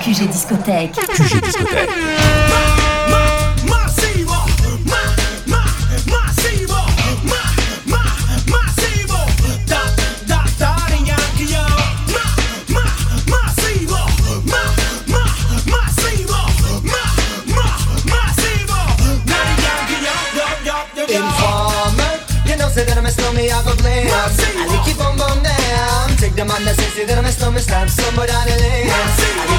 QG Discothèque. QG Discothèque. massivo, massivo, on the massivo, massivo, I'm a massivo, stab somebody on the leg.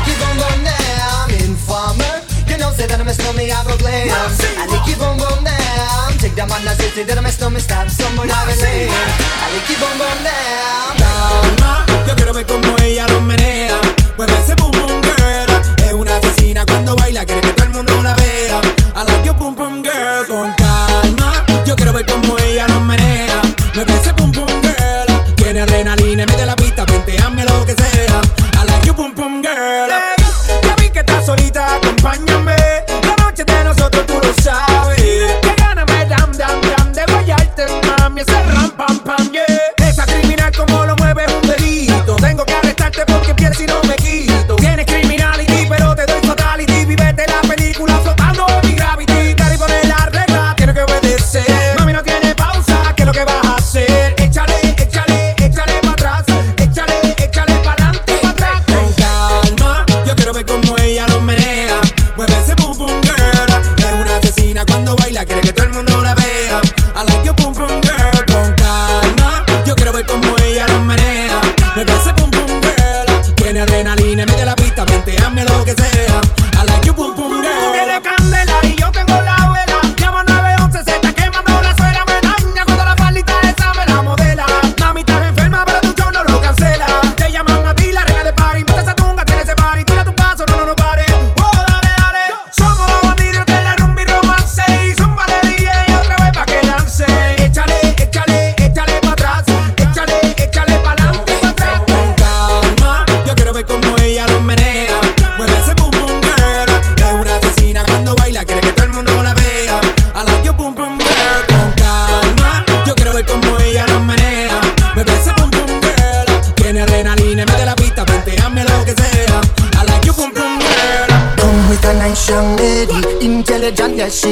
Say that I'm a stomach I go blame I need keep on bum down Take the man that says that I'm a stab somebody on the lane I need keep on bum down Calma, yo quiero ver como ella lo menea Mueve ese boom boom girl Es una asesina cuando baila Quiere que todo el mundo la vea I like your boom boom girl. Con calma, yo quiero ver como ella lo menea Mueve ese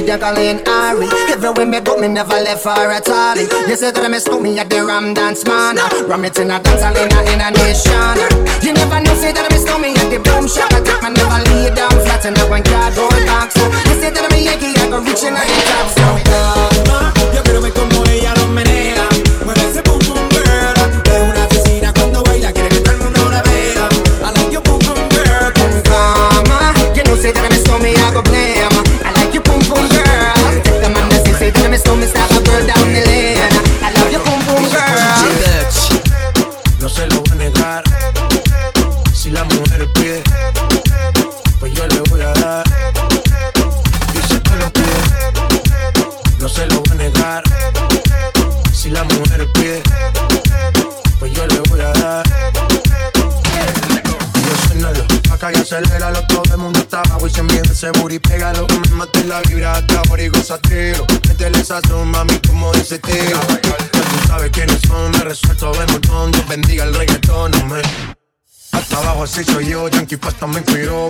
the calling Ari. Everywhere me go, me never left for a tally. You say that I miss me at the Ram Dance Man. Ram it in a dance hall in a, in a nation. You never know, say that I miss me at the Boom Shop. I take my never lay down flat in a one cardboard box. You say that I'm a Yankee, I go reaching out the top So yo quiero ver dice tío. tú sabes quiénes son, me resuelto de montón. Dios bendiga el reggaetón, me. Hasta abajo así soy yo, Yankee Pasta me cuidó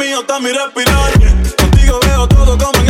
mío, está mi respirar. Contigo veo todo como en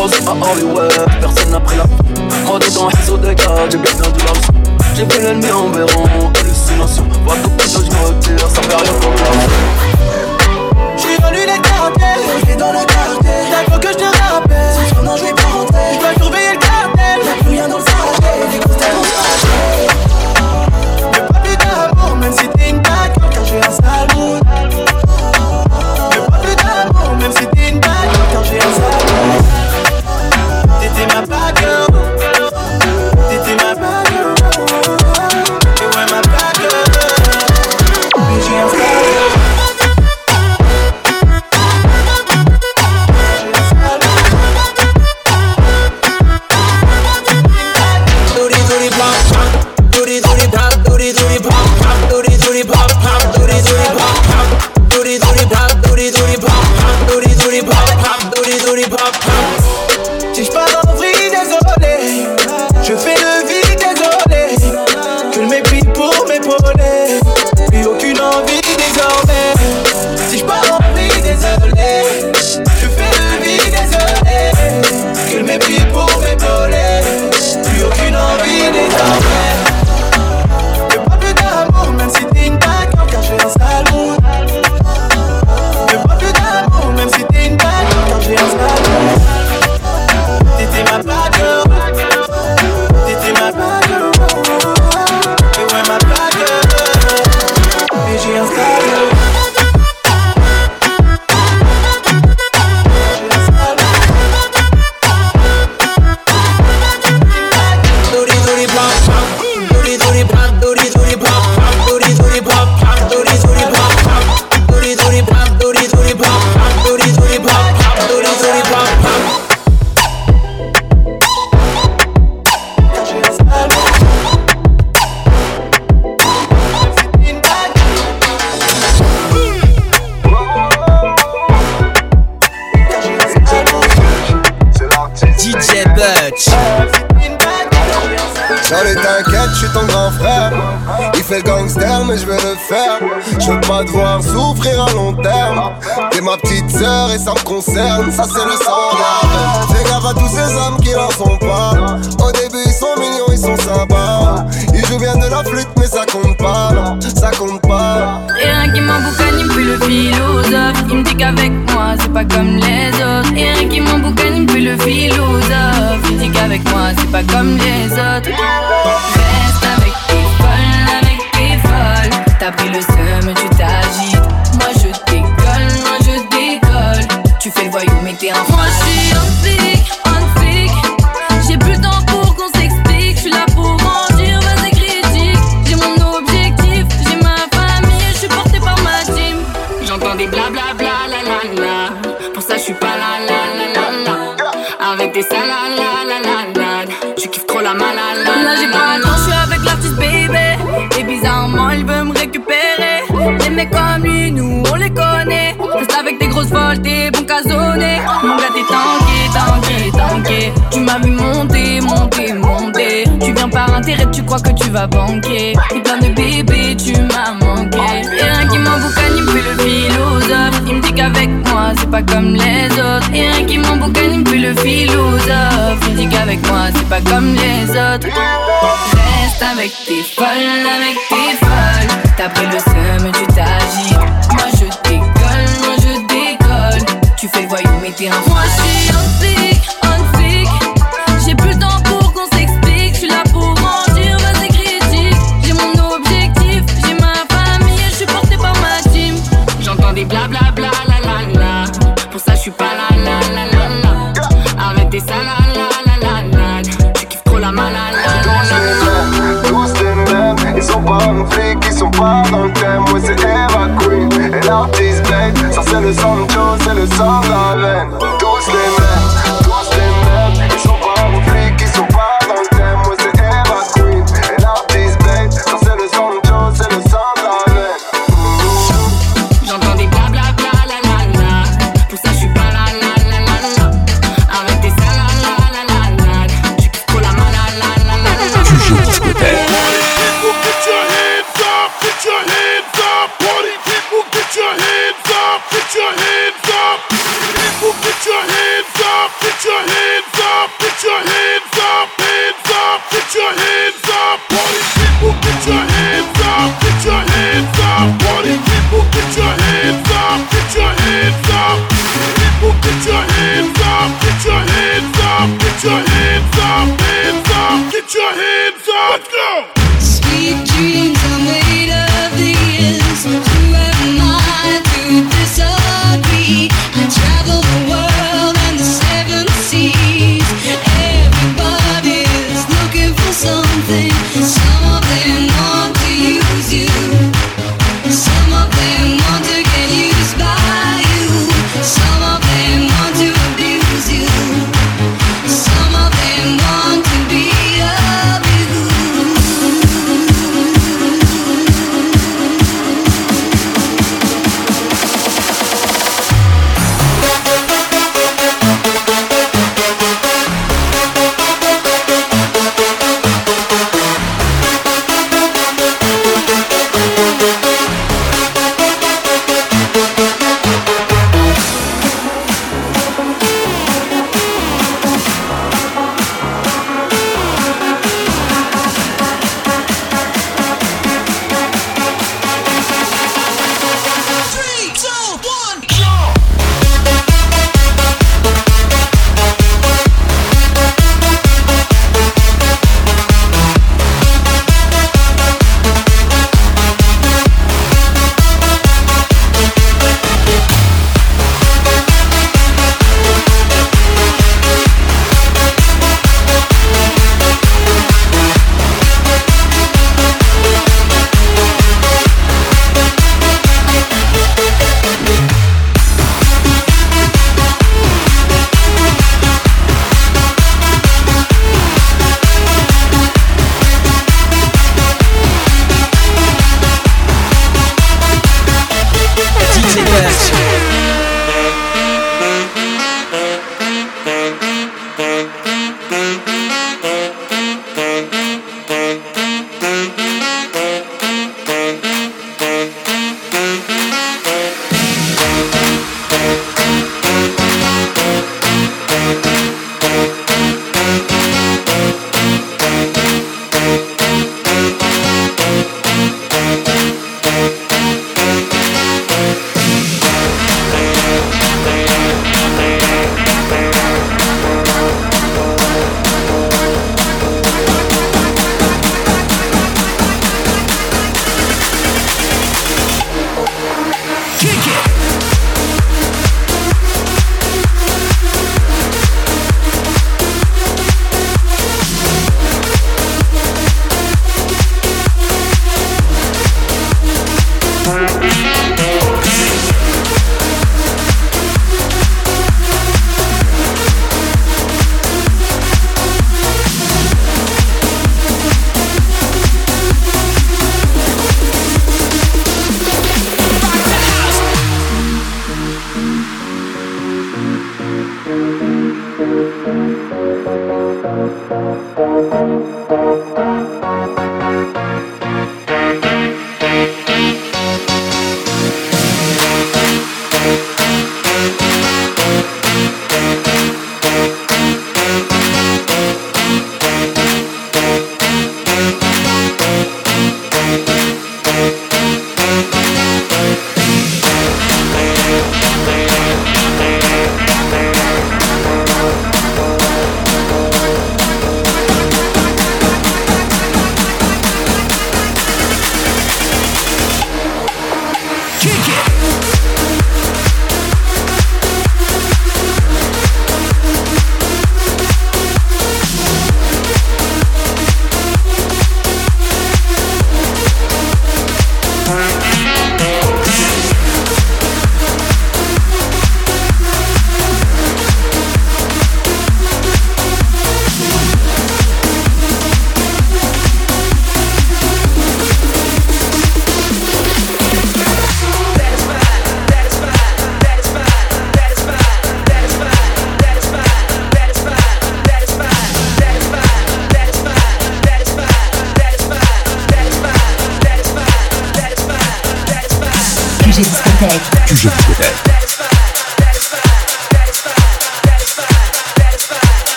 à Hollywood, personne n'a pris la Moi dedans, des j'ai bien perdu l'argent J'ai vu l'ennemi en verron, hallucination Va tout péter, je me ça fait rien pour moi J'suis venu des cartels, j'vis dans le quartier. T'as que je te rappelle, ce soir non j'vais pas rentrer. J'dois surveiller le cartel, y'a plus rien dans le sachet Des grosses têtes pas plus d'amour, même si t'es une Car j'ai un sale hip hop. Je fais gangster, mais je vais le faire. Je veux pas devoir souffrir à long terme. T'es ma petite sœur et ça me concerne, ça c'est le sang. Fais gaffe à tous ces hommes qui n'en sont pas. Au début, ils sont mignons, ils sont sympas. Ils jouent bien de la flûte, mais ça compte pas, ça compte pas. Et rien qui m'emboucane, il me le philosophe. Il me dit qu'avec moi, c'est pas comme les autres. Et rien qui m'emboucane, il me le philosophe. Il me dit qu'avec moi, c'est pas comme les autres t'as le seum, tu t'agites. Moi je décolle, moi je décolle. Tu fais le voyou, mais t'es un. Moi je suis en pique, Tu m'as vu monter, monter, monter. Tu viens par intérêt, tu crois que tu vas banquer. Et plein de bébés, tu m'as manqué. Et un qui m'emboucane, il me le philosophe. Il me dit qu'avec moi, c'est pas comme les autres. Et un qui m'emboucane, il me le philosophe. Il me dit qu'avec moi, c'est pas comme les autres. Reste avec tes folles, avec tes folles. T'as pris le seum, tu t'agis. Moi je décolle, moi je décolle. Tu fais le voyou, mais t'es un. Moi je suis. hands up. Let's go. Sweet dreams.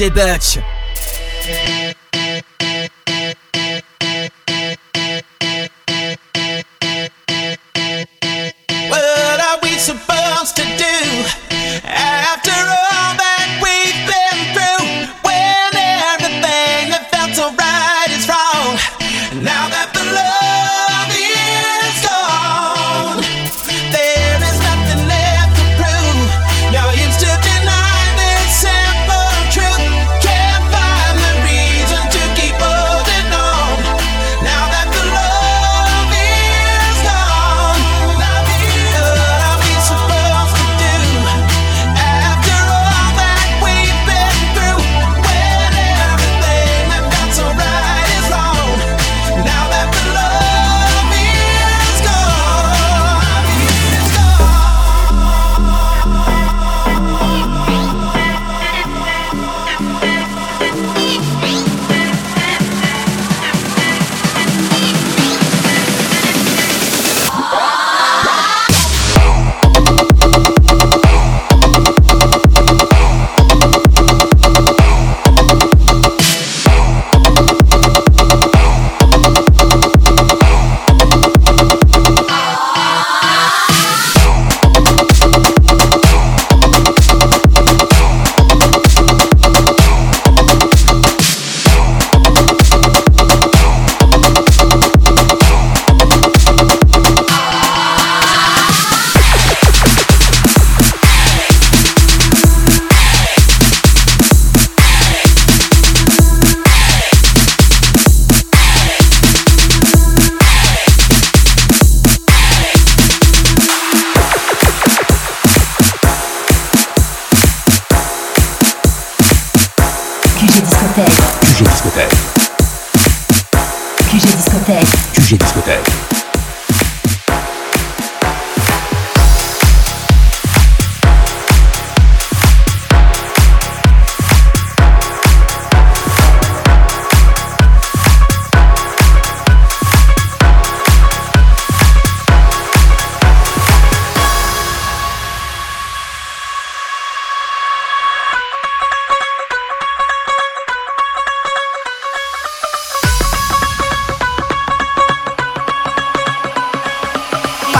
J-Birch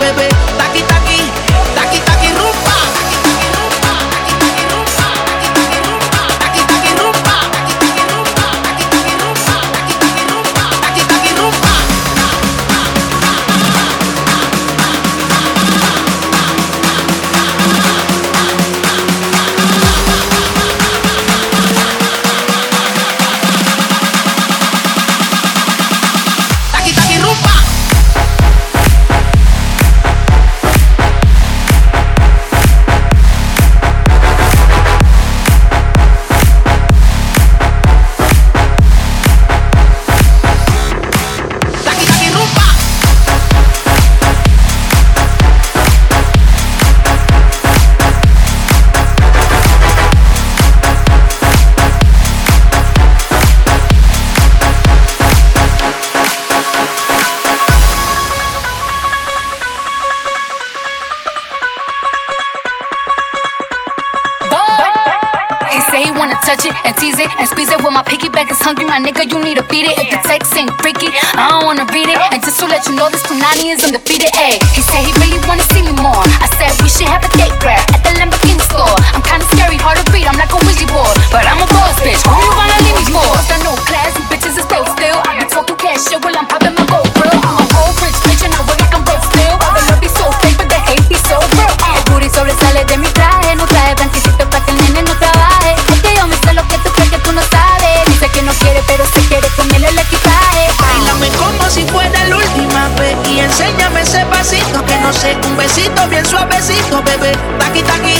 Bebé. It and squeeze it. Well, my piggyback is hungry, my nigga. You need to beat it. If the text ain't freaky, I don't wanna read it. And just to let you know, this Punani is undefeated. Ayy, he said he really wanna see me more. I said we should have a date grab at the Lamborghini store. I'm kinda scary, hard to read. I'm like a Ouija board, but I'm a boss bitch. Who you wanna leave me for? Got no class, you bitches is broke still. I be talking cash shit while I'm popping my gold grill. I'm a whole rich bitch and I work like I'm broke still. The love be so fake, but the hate be so real. Booty sobresale de mi traje, pero se quiere comerle el equipaje. Bailame como si fuera la última vez y enséñame ese pasito que no sé, un besito bien suavecito, bebé. Taqui taqui,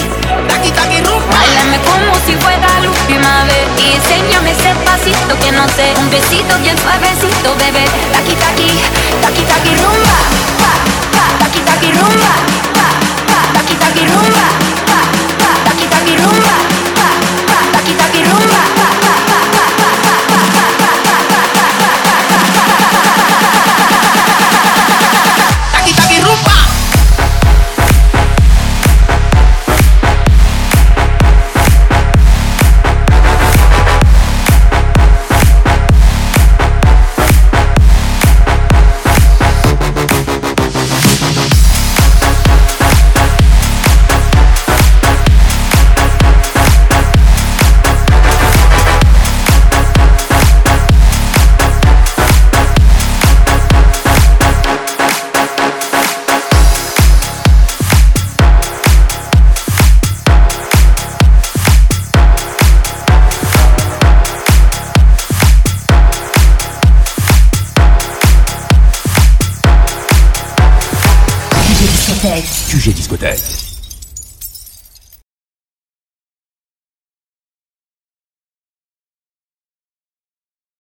taqui taqui rumba. Báilame como si fuera la última vez Y enséñame ese pasito que no sé Un besito bien suavecito, bebé Taqui, taqui, taqui, taqui, rumba Pa, pa, Taqui, taqui, rumba Pa, pa, Taqui, taqui, rumba Pa, pa, Taqui, taqui, rumba